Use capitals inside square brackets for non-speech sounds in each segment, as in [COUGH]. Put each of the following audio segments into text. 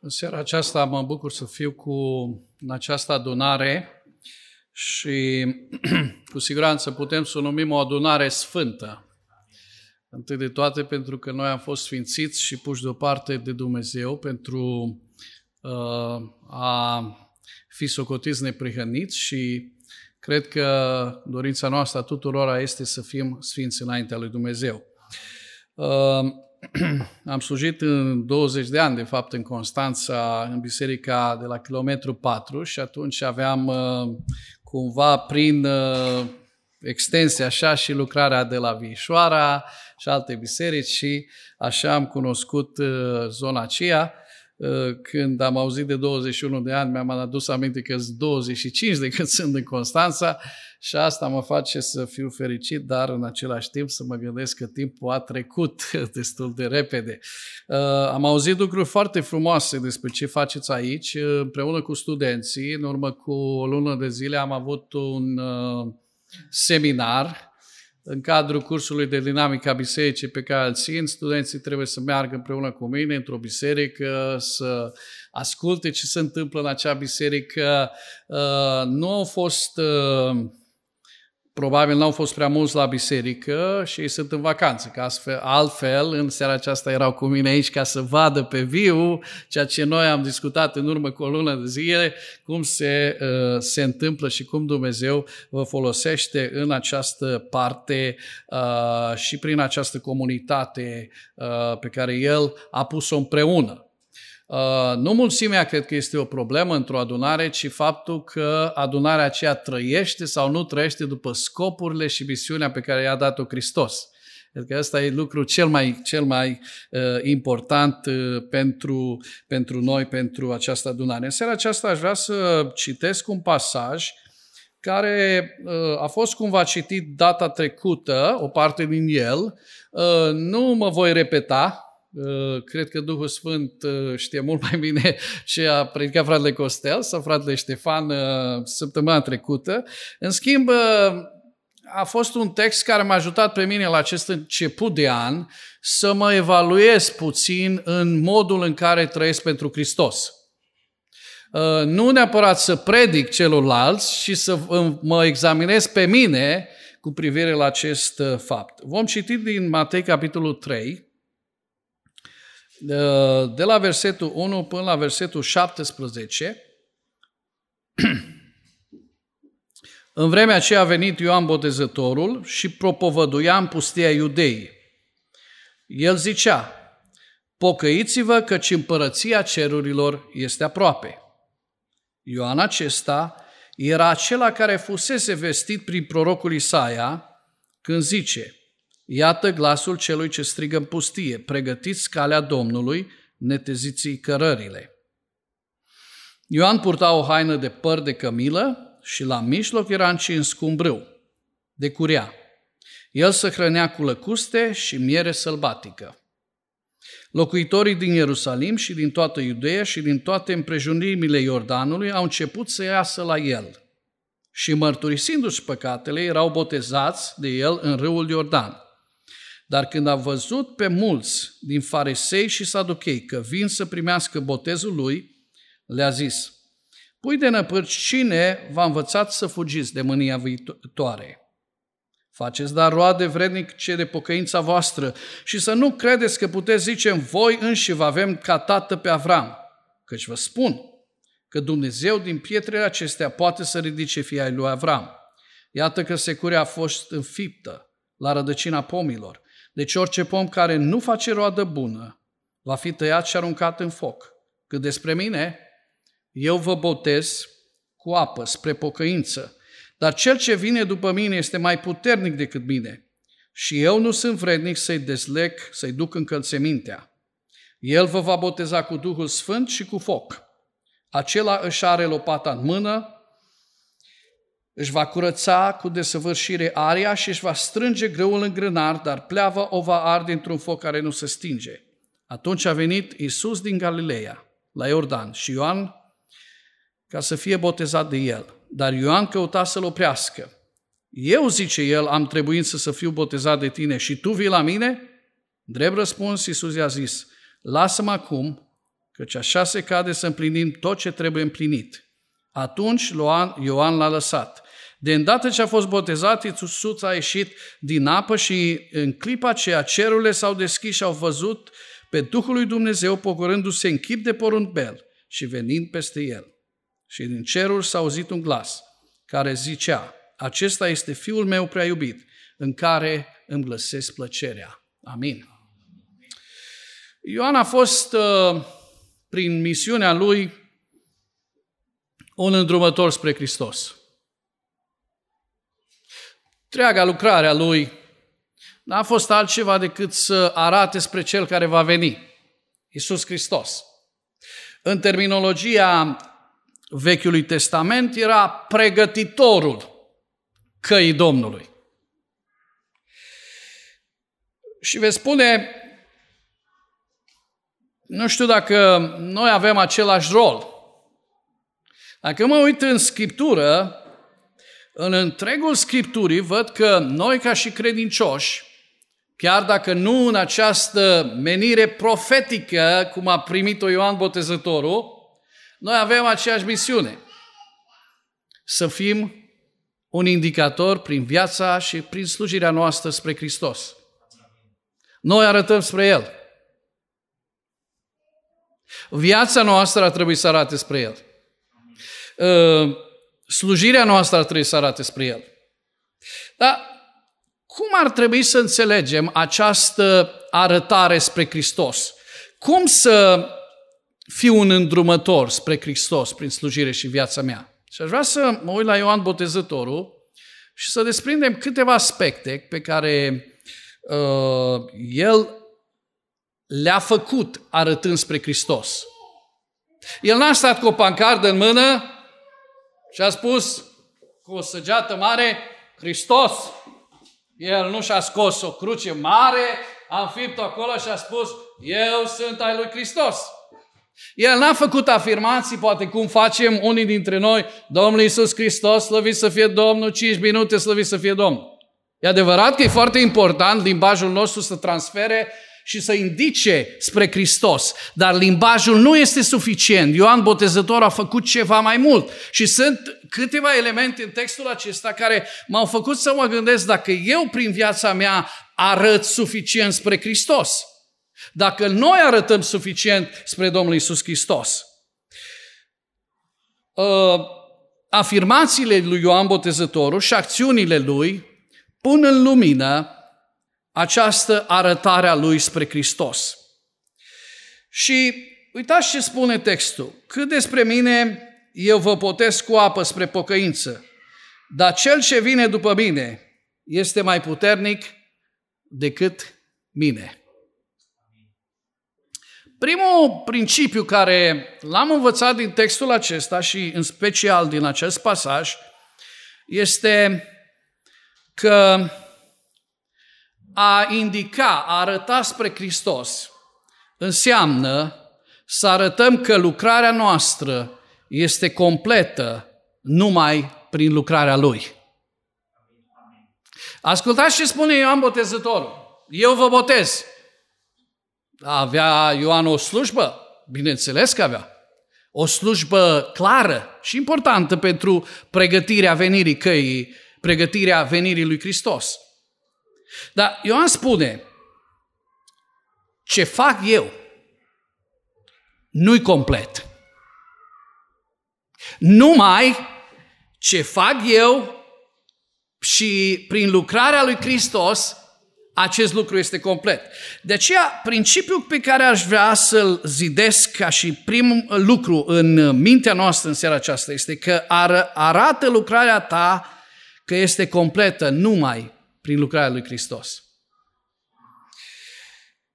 În seara aceasta mă bucur să fiu cu în această adunare și [CLEARS THROAT] cu siguranță putem să o numim o adunare sfântă. Întâi de toate pentru că noi am fost sfințiți și puși deoparte de Dumnezeu pentru uh, a fi socotiți neprihăniți și cred că dorința noastră a tuturora este să fim sfinți înaintea lui Dumnezeu. Uh, [CLEARS THROAT] am slujit în 20 de ani, de fapt, în Constanța, în biserica de la kilometru 4 și atunci aveam uh, cumva prin uh, extensie așa și lucrarea de la Vișoara și alte biserici și așa am cunoscut uh, zona aceea. Când am auzit de 21 de ani, mi-am adus aminte că sunt 25 de când sunt în Constanța și asta mă face să fiu fericit, dar în același timp să mă gândesc că timpul a trecut [LAUGHS] destul de repede. Uh, am auzit lucruri foarte frumoase despre ce faceți aici, uh, împreună cu studenții. În urmă cu o lună de zile am avut un uh, seminar în cadrul cursului de dinamică a bisericii pe care îl țin, studenții trebuie să meargă împreună cu mine într-o biserică, să asculte ce se întâmplă în acea biserică. Nu au fost probabil n-au fost prea mulți la biserică și ei sunt în vacanță, că astfel, altfel în seara aceasta erau cu mine aici ca să vadă pe viu ceea ce noi am discutat în urmă cu o lună de zile, cum se, uh, se întâmplă și cum Dumnezeu vă folosește în această parte uh, și prin această comunitate uh, pe care El a pus-o împreună. Uh, nu mulțimea cred că este o problemă într-o adunare, ci faptul că adunarea aceea trăiește sau nu trăiește după scopurile și misiunea pe care i-a dat-o Hristos. Cred că ăsta e lucrul cel mai, cel mai uh, important uh, pentru, pentru noi, pentru această adunare. În seara aceasta aș vrea să citesc un pasaj care uh, a fost cumva citit data trecută, o parte din el. Uh, nu mă voi repeta, Uh, cred că Duhul Sfânt uh, știe mult mai bine [LAUGHS] ce a predicat fratele Costel sau fratele Ștefan uh, săptămâna trecută. În schimb, a fost un text care m-a ajutat pe mine la acest început de an să mă evaluez puțin în modul în care trăiesc pentru Hristos. Nu neapărat să predic celorlalți, ci să mă examinez pe mine cu privire la acest fapt. Vom citi din Matei, capitolul 3, de la versetul 1 până la versetul 17, [CLEARS THROAT] în vremea aceea a venit Ioan Botezătorul și propovăduia în pustia iudeii. El zicea, pocăiți-vă căci împărăția cerurilor este aproape. Ioan acesta era acela care fusese vestit prin prorocul Isaia când zice, Iată glasul celui ce strigă în pustie, pregătiți calea Domnului, neteziți cărările. Ioan purta o haină de păr de cămilă și la mijloc era încins cu un brâu, de curea. El se hrănea cu lăcuste și miere sălbatică. Locuitorii din Ierusalim și din toată Iudeea și din toate împrejurimile Iordanului au început să iasă la el și mărturisindu-și păcatele erau botezați de el în râul Iordan. Dar când a văzut pe mulți din farisei și saduchei că vin să primească botezul lui, le-a zis, Pui de năpârci, cine v-a învățat să fugiți de mânia viitoare? Faceți dar roade vrednic ce de pocăința voastră și să nu credeți că puteți zice în voi înși vă avem ca tată pe Avram, căci vă spun că Dumnezeu din pietrele acestea poate să ridice fii ai lui Avram. Iată că securea a fost înfiptă la rădăcina pomilor. Deci orice pom care nu face roadă bună va fi tăiat și aruncat în foc. Cât despre mine, eu vă botez cu apă spre pocăință, dar cel ce vine după mine este mai puternic decât mine și eu nu sunt vrednic să-i dezleg, să-i duc încălțemintea. El vă va boteza cu Duhul Sfânt și cu foc. Acela își are lopata în mână, își va curăța cu desăvârșire aria și își va strânge grâul în grânar, dar pleava o va arde într-un foc care nu se stinge. Atunci a venit Isus din Galileea, la Iordan, și Ioan ca să fie botezat de el. Dar Ioan căuta să-l oprească. Eu, zice el, am trebuit să fiu botezat de tine și tu vii la mine? Drept răspuns, Iisus i-a zis, lasă-mă acum, căci așa se cade să împlinim tot ce trebuie împlinit. Atunci Ioan l-a lăsat. De îndată ce a fost botezat, Iisus a ieșit din apă și în clipa aceea cerurile s-au deschis și au văzut pe Duhul lui Dumnezeu pogorându-se în chip de porumbel și venind peste el. Și din cerul s-a auzit un glas care zicea, acesta este Fiul meu prea iubit, în care îmi găsesc plăcerea. Amin. Ioan a fost, uh, prin misiunea lui, un îndrumător spre Hristos. Treaga lucrarea lui n-a fost altceva decât să arate spre Cel care va veni, Iisus Hristos. În terminologia Vechiului Testament era pregătitorul căii Domnului. Și veți spune, nu știu dacă noi avem același rol. Dacă mă uit în Scriptură, în întregul Scripturii văd că noi ca și credincioși, chiar dacă nu în această menire profetică, cum a primit-o Ioan Botezătorul, noi avem aceeași misiune. Să fim un indicator prin viața și prin slujirea noastră spre Hristos. Noi arătăm spre El. Viața noastră ar trebui să arate spre El. Uh, slujirea noastră ar trebui să arate spre El. Dar cum ar trebui să înțelegem această arătare spre Hristos? Cum să fiu un îndrumător spre Hristos prin slujire și viața mea? Și aș vrea să mă uit la Ioan Botezătorul și să desprindem câteva aspecte pe care uh, el le-a făcut arătând spre Hristos. El n-a stat cu o pancardă în mână și a spus cu o săgeată mare, Hristos. El nu și-a scos o cruce mare, a înfipt acolo și a spus, eu sunt al lui Hristos. El n-a făcut afirmații, poate cum facem unii dintre noi, Domnul Iisus Hristos, slăvit să fie Domnul, 5 minute, slăvit să fie Domnul. E adevărat că e foarte important limbajul nostru să transfere și să indice spre Hristos. Dar limbajul nu este suficient. Ioan Botezător a făcut ceva mai mult. Și sunt câteva elemente în textul acesta care m-au făcut să mă gândesc dacă eu prin viața mea arăt suficient spre Hristos. Dacă noi arătăm suficient spre Domnul Isus Hristos. Uh, afirmațiile lui Ioan Botezătorul și acțiunile lui pun în lumină această arătare a lui spre Hristos. Și uitați ce spune textul. Cât despre mine, eu vă potesc cu apă spre pocăință, dar cel ce vine după mine este mai puternic decât mine. Primul principiu care l-am învățat din textul acesta și în special din acest pasaj este că a indica, a arăta spre Hristos, înseamnă să arătăm că lucrarea noastră este completă numai prin lucrarea Lui. Ascultați ce spune Ioan Botezătorul. Eu vă botez. Avea Ioan o slujbă? Bineînțeles că avea. O slujbă clară și importantă pentru pregătirea venirii căii, pregătirea venirii lui Hristos. Dar Ioan spune, ce fac eu nu-i complet. Numai ce fac eu și prin lucrarea lui Hristos, acest lucru este complet. De aceea, principiul pe care aș vrea să-l zidesc ca și prim lucru în mintea noastră în seara aceasta este că ar, arată lucrarea ta că este completă numai prin lucrarea lui Hristos.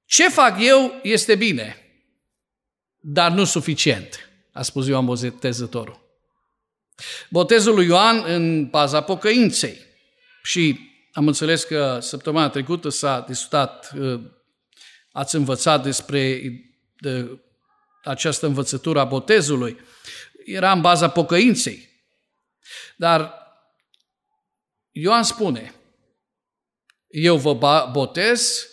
Ce fac eu este bine, dar nu suficient, a spus Ioan Botezătorul. Botezul lui Ioan în baza pocăinței. Și am înțeles că săptămâna trecută s-a discutat, uh, ați învățat despre de această învățătură a botezului. Era în baza pocăinței. Dar Ioan spune, eu vă botez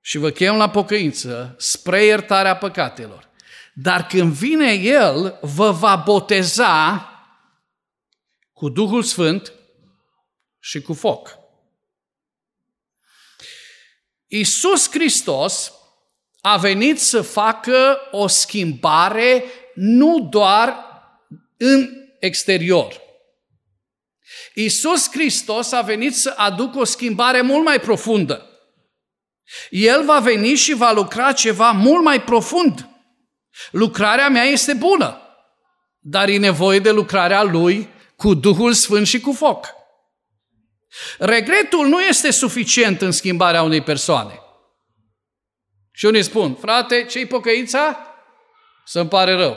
și vă chem la pocăință spre iertarea păcatelor. Dar când vine El, vă va boteza cu Duhul Sfânt și cu foc. Iisus Hristos a venit să facă o schimbare nu doar în exterior. Iisus Hristos a venit să aducă o schimbare mult mai profundă. El va veni și va lucra ceva mult mai profund. Lucrarea mea este bună, dar e nevoie de lucrarea Lui cu Duhul Sfânt și cu foc. Regretul nu este suficient în schimbarea unei persoane. Și unii spun, frate, ce-i pocăința? Să-mi pare rău.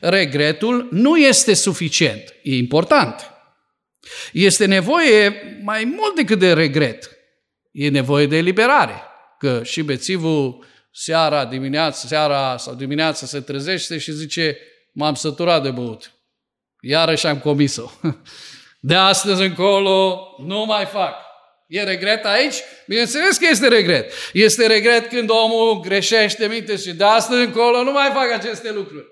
Regretul nu este suficient, e important. Este nevoie mai mult decât de regret. E nevoie de eliberare. Că și bețivul seara, dimineața, seara sau dimineața se trezește și zice, m-am săturat de băut. Iarăși am comis-o. [LAUGHS] De astăzi încolo nu mai fac. E regret aici? Bineînțeles că este regret. Este regret când omul greșește minte și de astăzi încolo nu mai fac aceste lucruri.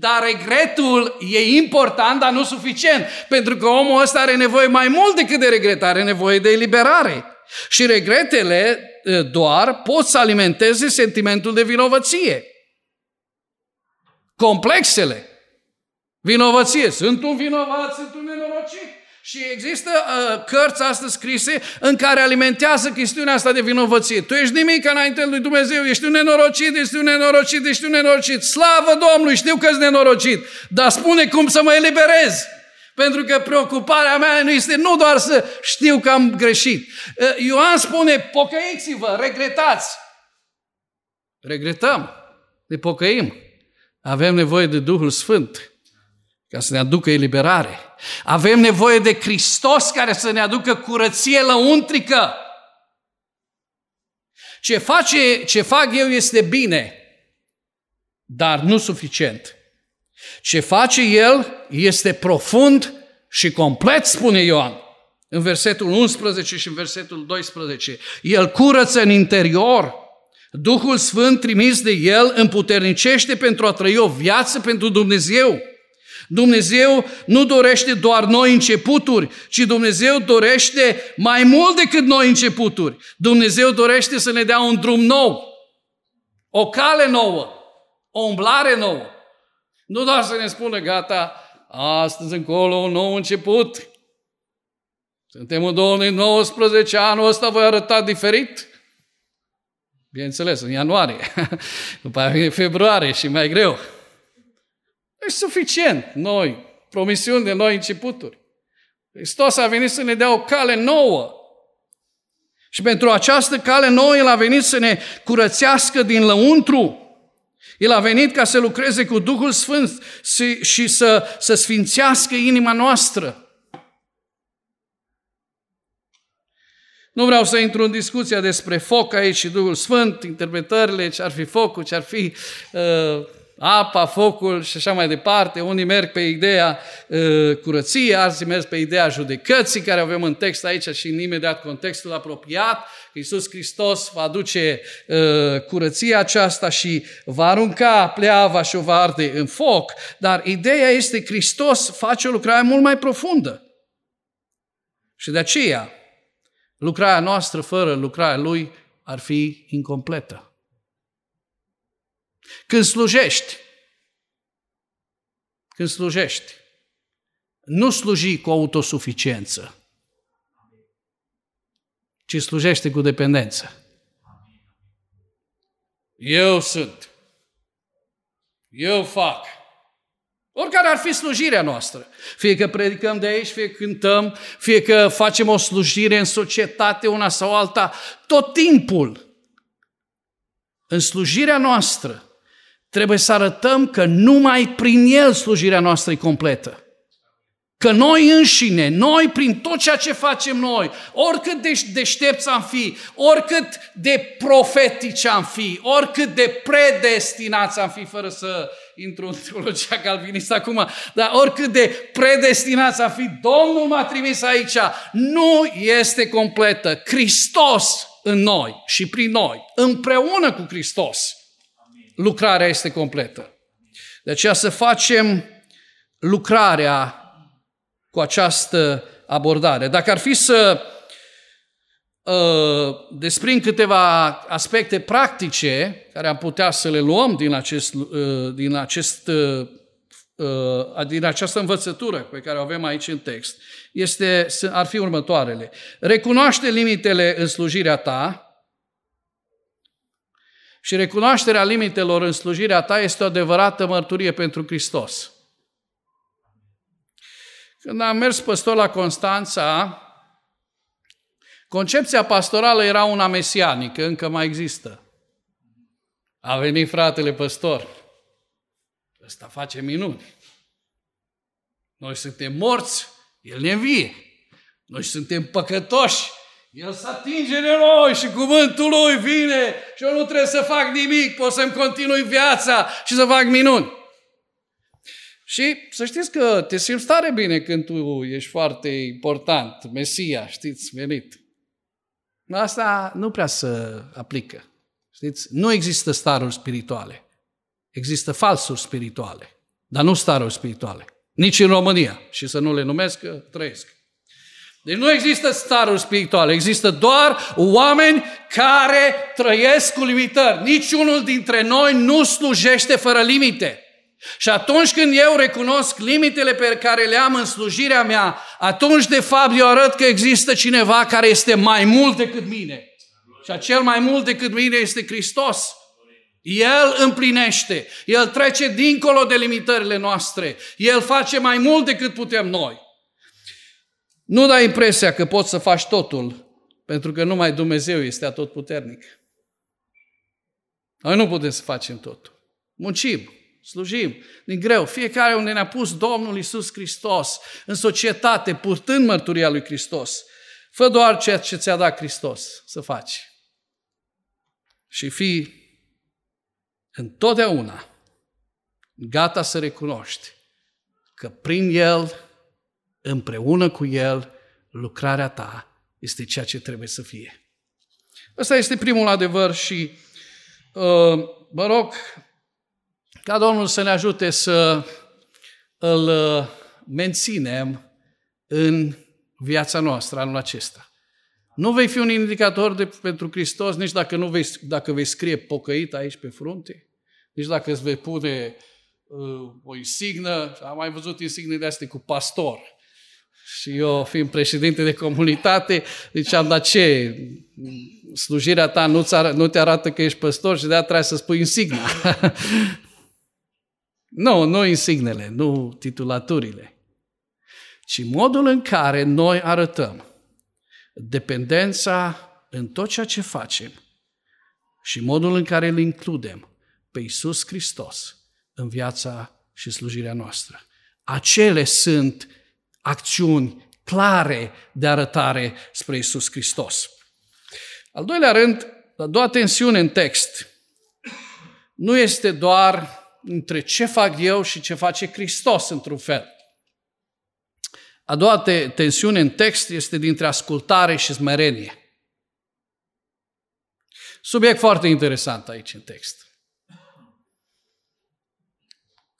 Dar regretul e important, dar nu suficient. Pentru că omul ăsta are nevoie mai mult decât de regret, are nevoie de eliberare. Și regretele doar pot să alimenteze sentimentul de vinovăție. Complexele. Vinovăție. Sunt un vinovat, sunt un nenorocit. Și există uh, cărți astăzi scrise în care alimentează chestiunea asta de vinovăție. Tu ești nimic înainte lui Dumnezeu, ești un nenorocit, ești un nenorocit, ești un nenorocit. Slavă Domnului, știu că ești nenorocit, dar spune cum să mă eliberez. Pentru că preocuparea mea nu este nu doar să știu că am greșit. Uh, Ioan spune, pocăiți-vă, regretați. Regretăm, ne pocăim. Avem nevoie de Duhul Sfânt ca să ne aducă eliberare. Avem nevoie de Hristos care să ne aducă curăție lăuntrică. Ce, face, ce fac eu este bine, dar nu suficient. Ce face El este profund și complet, spune Ioan. În versetul 11 și în versetul 12. El curăță în interior. Duhul Sfânt trimis de El împuternicește pentru a trăi o viață pentru Dumnezeu. Dumnezeu nu dorește doar noi începuturi, ci Dumnezeu dorește mai mult decât noi începuturi. Dumnezeu dorește să ne dea un drum nou, o cale nouă, o umblare nouă. Nu doar să ne spună, gata, astăzi încolo un nou început. Suntem în 2019, anul ăsta voi arăta diferit. Bineînțeles, în ianuarie, [LAUGHS] după aia februarie și mai greu. E suficient noi, promisiuni de noi începuturi. Hristos a venit să ne dea o cale nouă. Și pentru această cale nouă, El a venit să ne curățească din lăuntru. El a venit ca să lucreze cu Duhul Sfânt și să, să sfințească inima noastră. Nu vreau să intru în discuția despre foc aici și Duhul Sfânt, interpretările, ce ar fi focul, ce ar fi uh, apa, focul și așa mai departe. Unii merg pe ideea uh, curăției, alții merg pe ideea judecății, care avem în text aici și în imediat contextul apropiat. Iisus Hristos va aduce uh, curăția aceasta și va arunca pleava și o va arde în foc. Dar ideea este Hristos face o lucrare mult mai profundă. Și de aceea, lucrarea noastră fără lucrarea Lui ar fi incompletă. Când slujești, când slujești, nu sluji cu autosuficiență, ci slujește cu dependență. Eu sunt. Eu fac. Oricare ar fi slujirea noastră. Fie că predicăm de aici, fie că cântăm, fie că facem o slujire în societate, una sau alta, tot timpul, în slujirea noastră, Trebuie să arătăm că numai prin El slujirea noastră e completă. Că noi înșine, noi prin tot ceea ce facem noi, oricât de deștepți am fi, oricât de profetici am fi, oricât de predestinați am fi, fără să intru în teologia calvinistă acum, dar oricât de predestinați am fi, Domnul m-a trimis aici, nu este completă. Hristos în noi și prin noi, împreună cu Hristos, lucrarea este completă. De aceea să facem lucrarea cu această abordare. Dacă ar fi să uh, desprind câteva aspecte practice care am putea să le luăm din, acest, uh, din, acest, uh, uh, din această învățătură pe care o avem aici în text, este, ar fi următoarele. Recunoaște limitele în slujirea ta, și recunoașterea limitelor în slujirea ta este o adevărată mărturie pentru Hristos. Când am mers păstor la Constanța, concepția pastorală era una mesianică, încă mai există. A venit fratele păstor. Ăsta face minuni. Noi suntem morți, El ne învie. Noi suntem păcătoși, El se atinge de noi și cuvântul Lui vine și eu nu trebuie să fac nimic, pot să-mi continui viața și să fac minuni. Și să știți că te simți tare bine când tu ești foarte important, Mesia, știți, venit. Asta nu prea se aplică. Știți? Nu există staruri spirituale. Există falsuri spirituale, dar nu staruri spirituale. Nici în România. Și să nu le numesc, că trăiesc. Deci nu există staruri spirituale, există doar oameni care trăiesc cu limitări. Niciunul dintre noi nu slujește fără limite. Și atunci când eu recunosc limitele pe care le am în slujirea mea, atunci de fapt eu arăt că există cineva care este mai mult decât mine. Și acel mai mult decât mine este Hristos. El împlinește, El trece dincolo de limitările noastre, El face mai mult decât putem noi. Nu dai impresia că poți să faci totul, pentru că numai Dumnezeu este atotputernic. Noi nu putem să facem totul. Muncim, slujim din greu. Fiecare unde ne-a pus Domnul Isus Hristos în societate, purtând mărturia lui Hristos. Fă doar ceea ce ți-a dat Hristos să faci. Și fii întotdeauna gata să recunoști că prin El, împreună cu El, lucrarea ta este ceea ce trebuie să fie. Ăsta este primul adevăr și uh, mă rog ca Domnul să ne ajute să îl uh, menținem în viața noastră anul acesta. Nu vei fi un indicator de, pentru Hristos nici dacă, nu vei, dacă vei scrie pocăit aici pe frunte, nici dacă îți vei pune uh, o insignă, am mai văzut insigne de astea cu pastor. Și eu, fiind președinte de comunitate, ziceam, dar ce, slujirea ta nu, nu te arată că ești păstor și de-aia trebuie să spui insigna. [LAUGHS] Nu, nu insignele, nu titulaturile, ci modul în care noi arătăm dependența în tot ceea ce facem și modul în care îl includem pe Iisus Hristos în viața și slujirea noastră. Acele sunt acțiuni clare de arătare spre Iisus Hristos. Al doilea rând, a doua tensiune în text nu este doar între ce fac eu și ce face Hristos într-un fel. A doua te- tensiune în text este dintre ascultare și smerenie. Subiect foarte interesant aici în text.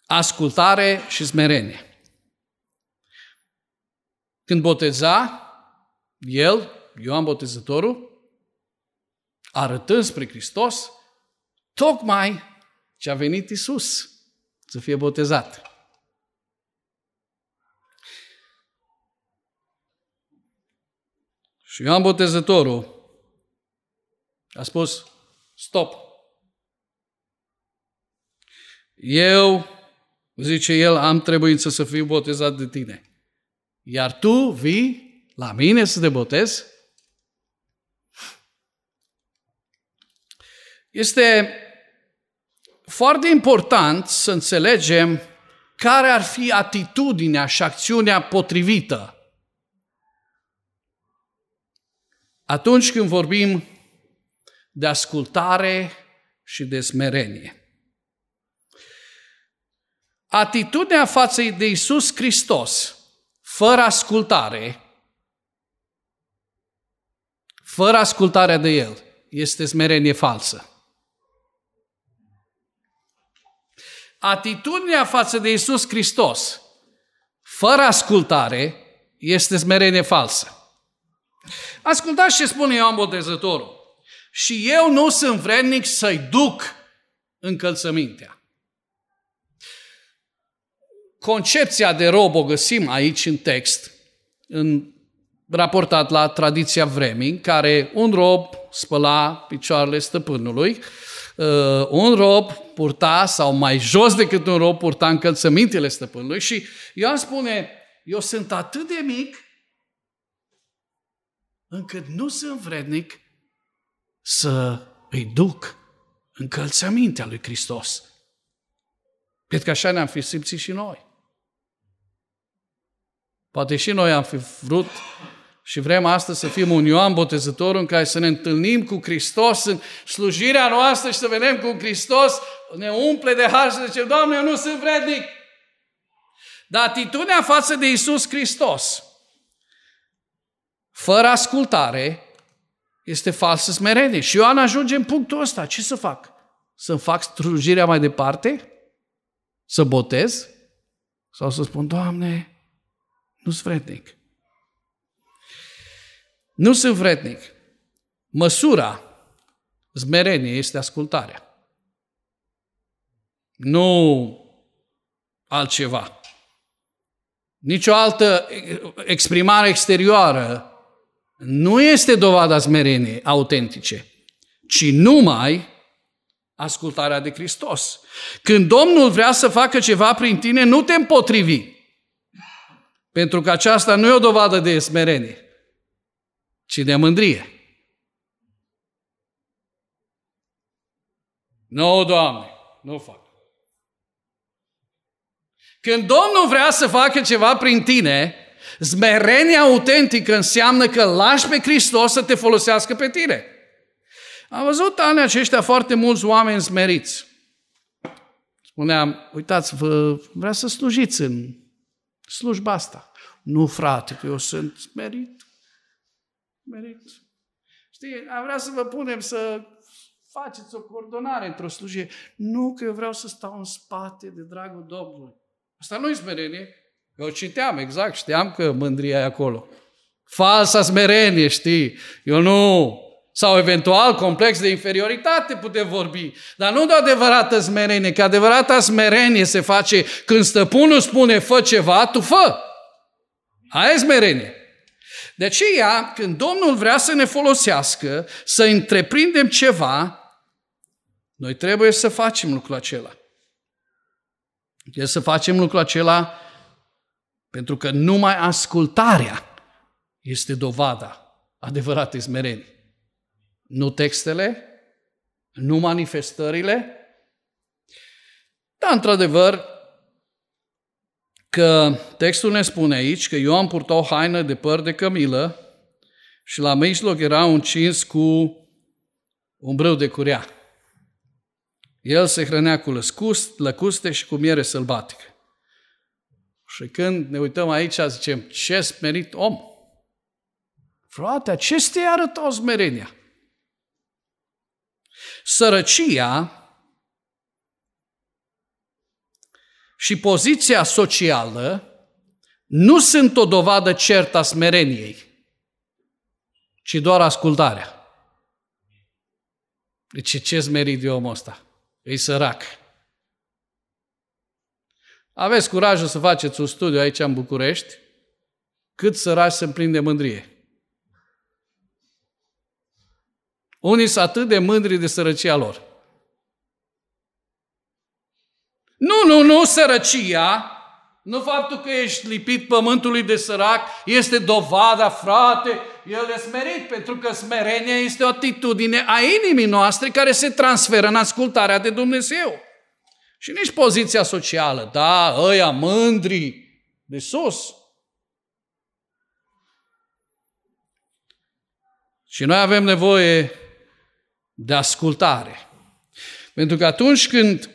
Ascultare și smerenie. Când boteza, el, Ioan Botezătorul, arătând spre Hristos, tocmai ce a venit Isus să fie botezat. Și Ioan Botezătorul a spus, stop. Eu, zice el, am trebuit să fiu botezat de tine. Iar tu vii la mine să te botezi? Este foarte important să înțelegem care ar fi atitudinea și acțiunea potrivită atunci când vorbim de ascultare și de smerenie. Atitudinea față de Isus Hristos, fără ascultare, fără ascultarea de El, este smerenie falsă. Atitudinea față de Isus Hristos, fără ascultare, este smerenie falsă. Ascultați ce spune Ioan Botezătorul. Și eu nu sunt vrednic să-i duc încălțămintea. Concepția de rob o găsim aici în text, în, raportat la tradiția vremii, în care un rob spăla picioarele stăpânului, uh, un rob purta, sau mai jos decât un rob, purta încălțămintele stăpânului și Ioan spune, eu sunt atât de mic încât nu sunt vrednic să îi duc încălțămintea lui Hristos. Cred că așa ne-am fi simțit și noi. Poate și noi am fi vrut și vrem astăzi să fim un Ioan Botezător în care să ne întâlnim cu Hristos în slujirea noastră și să vedem cu Hristos, ne umple de har și să zicem, Doamne, eu nu sunt vrednic. Dar atitudinea față de Isus Hristos, fără ascultare, este falsă smerenie. Și Ioan ajunge în punctul ăsta. Ce să fac? Să-mi fac slujirea mai departe? Să botez? Sau să spun, Doamne, nu sunt vrednic. Nu sunt vrednic. Măsura smerenie este ascultarea. Nu altceva. Nici o altă exprimare exterioară nu este dovada smereniei autentice, ci numai ascultarea de Hristos. Când Domnul vrea să facă ceva prin tine, nu te împotrivi. Pentru că aceasta nu e o dovadă de smerenie, ci de mândrie. Nu, Doamne, nu fac. Când Domnul vrea să facă ceva prin tine, Smerenia autentică înseamnă că lași pe Hristos să te folosească pe tine. Am văzut anii aceștia foarte mulți oameni smeriți. Spuneam, uitați-vă, vrea să slujiți în slujba asta. Nu, frate, că eu sunt smerit. Smerit. Știi, am vrea să vă punem să faceți o coordonare într-o slujire. Nu, că eu vreau să stau în spate de dragul Domnului. Asta nu e smerenie. Eu citeam exact, știam că mândria e acolo. Falsa smerenie, știi? Eu nu... Sau eventual complex de inferioritate putem vorbi. Dar nu de adevărată smerenie, că adevărata smerenie se face când stăpânul spune fă ceva, tu fă. Aia e smerenie. De aceea, când Domnul vrea să ne folosească, să întreprindem ceva, noi trebuie să facem lucrul acela. Trebuie să facem lucrul acela pentru că numai ascultarea este dovada adevăratei smereni. Nu textele, nu manifestările, dar într-adevăr că textul ne spune aici că Ioan purta o haină de păr de cămilă și la mijloc era un cins cu un brâu de curea. El se hrănea cu lăscust, lăcuste și cu miere sălbatică. Și când ne uităm aici, zicem, ce smerit om! Frate, ce arătă o smerenia? Sărăcia și poziția socială nu sunt o dovadă certă a smereniei, ci doar ascultarea. Deci ce smerit de omul ăsta? E sărac. Aveți curajul să faceți un studiu aici în București, cât săraci se împlin de mândrie. Unii sunt atât de mândri de sărăcia lor. Nu, nu, nu, sărăcia, nu faptul că ești lipit pământului de sărac, este dovada, frate, el e smerit, pentru că smerenia este o atitudine a inimii noastre care se transferă în ascultarea de Dumnezeu. Și nici poziția socială, da, ăia mândri de sus. Și noi avem nevoie de ascultare. Pentru că atunci când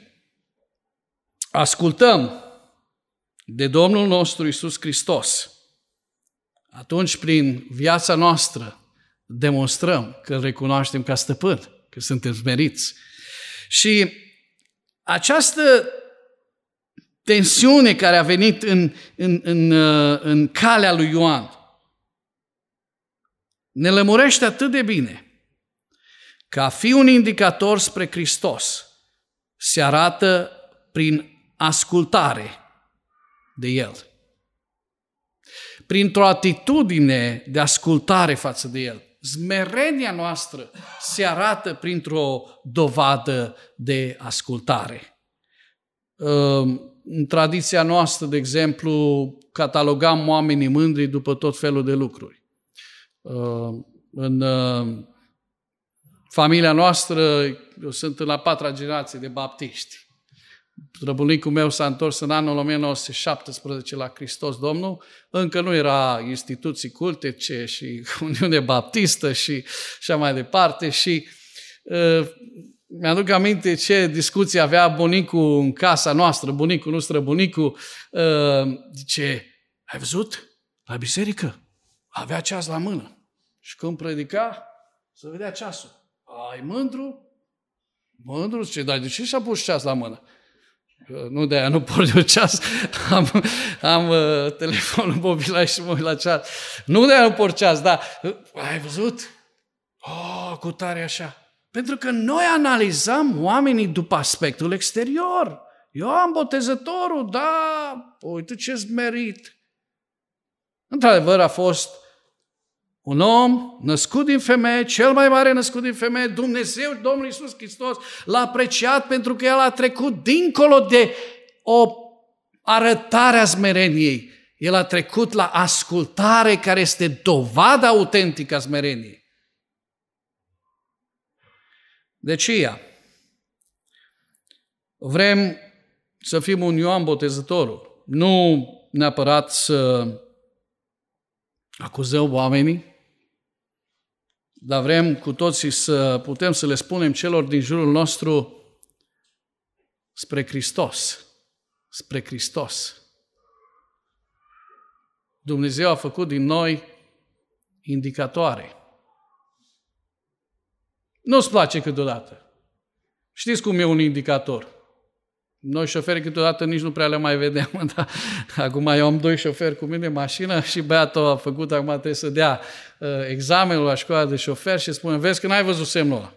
ascultăm de Domnul nostru Isus Hristos, atunci prin viața noastră demonstrăm că îl recunoaștem ca stăpân, că suntem smeriți. Și această tensiune care a venit în, în, în, uh, în calea lui Ioan ne lămurește atât de bine că a fi un indicator spre Hristos se arată prin ascultare de El. Printr-o atitudine de ascultare față de El. Zmerenia noastră se arată printr-o dovadă de ascultare. În tradiția noastră, de exemplu, catalogam oamenii mândri după tot felul de lucruri. În familia noastră, eu sunt la patra generație de baptiști. Străbunicul meu s-a întors în anul 1917 la Hristos Domnul. Încă nu era instituții cultice și [LAUGHS] Uniune Baptistă și așa mai departe. Și uh, mi-aduc aminte ce discuții avea bunicul în casa noastră, bunicul nu străbunicul. Uh, zice, ai văzut? La biserică avea ceas la mână. Și când predica, să vedea ceasul. Ai mândru? Mândru? Ce, dar de ce și-a pus ceas la mână? Nu de aia nu port eu ceas, [LAUGHS] am, am uh, telefonul mobil și mă uit la ceas. Nu de aia nu port ceas, dar uh, ai văzut? Oh, cu tare așa. Pentru că noi analizăm oamenii după aspectul exterior. Eu am botezătorul, da, uite ce merit. Într-adevăr a fost un om născut din femeie, cel mai mare născut din femeie, Dumnezeu, Domnul Iisus Hristos, l-a apreciat pentru că El a trecut dincolo de o arătare a smereniei. El a trecut la ascultare care este dovada autentică a smereniei. De aceea, vrem să fim un Ioan Botezătorul. Nu neapărat să acuzăm oamenii, dar vrem cu toții să putem să le spunem celor din jurul nostru spre Hristos. Spre Hristos. Dumnezeu a făcut din noi indicatoare. Nu-ți place câteodată. Știți cum e un indicator? Noi șoferi câteodată nici nu prea le mai vedem. [LAUGHS] Dar acum eu am doi șoferi cu mine în mașină și băiatul a făcut, acum trebuie să dea uh, examenul la școala de șofer și spune, vezi că n-ai văzut semnul ăla.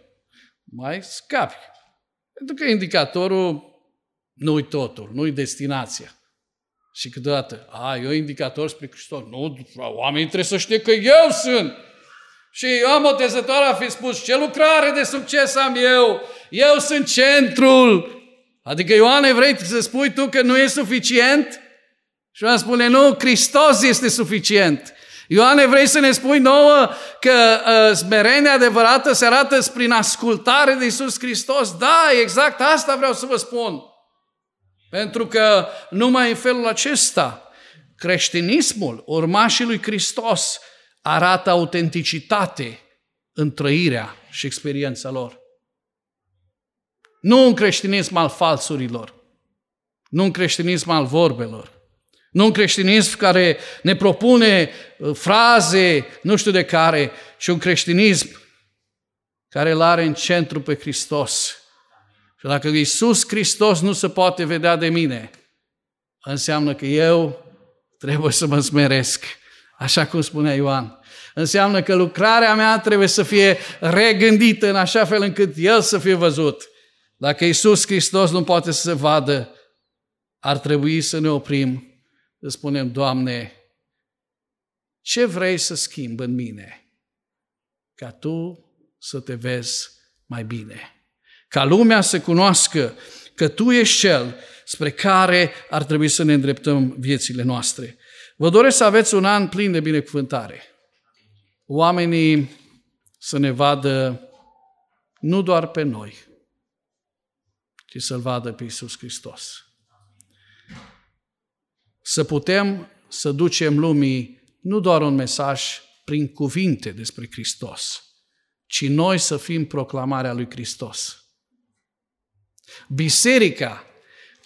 Mai scapi. Pentru că indicatorul nu-i totul, nu-i destinația. Și câteodată, a, eu indicator spre Hristos. Nu, oamenii trebuie să știe că eu sunt. Și eu am o a fi spus, ce lucrare de succes am eu? Eu sunt centrul Adică, Ioane, vrei să spui tu că nu e suficient? Și Ioan spune, nu, Hristos este suficient. Ioane, vrei să ne spui nouă că uh, smerenia adevărată se arată prin ascultare de Isus Hristos? Da, exact asta vreau să vă spun. Pentru că numai în felul acesta creștinismul, urmașii lui Hristos, arată autenticitate în trăirea și experiența lor. Nu un creștinism al falsurilor, nu un creștinism al vorbelor, nu un creștinism care ne propune uh, fraze, nu știu de care, ci un creștinism care îl are în centru pe Hristos. Și dacă Iisus Hristos nu se poate vedea de mine, înseamnă că eu trebuie să mă smeresc, așa cum spunea Ioan. Înseamnă că lucrarea mea trebuie să fie regândită în așa fel încât El să fie văzut. Dacă Isus Hristos nu poate să se vadă, ar trebui să ne oprim, să spunem, Doamne, ce vrei să schimb în mine ca Tu să te vezi mai bine? Ca lumea să cunoască că Tu ești Cel spre care ar trebui să ne îndreptăm viețile noastre. Vă doresc să aveți un an plin de binecuvântare. Oamenii să ne vadă nu doar pe noi, ci să-L vadă pe Iisus Hristos. Să putem să ducem lumii nu doar un mesaj prin cuvinte despre Hristos, ci noi să fim proclamarea lui Hristos. Biserica,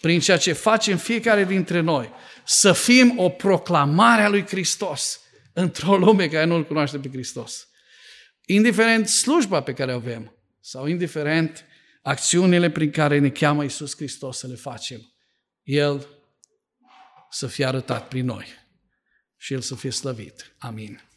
prin ceea ce facem fiecare dintre noi, să fim o proclamare a lui Hristos într-o lume care nu-L cunoaște pe Hristos. indiferent slujba pe care o avem sau indiferent acțiunile prin care ne cheamă Iisus Hristos să le facem, El să fie arătat prin noi și El să fie slăvit. Amin.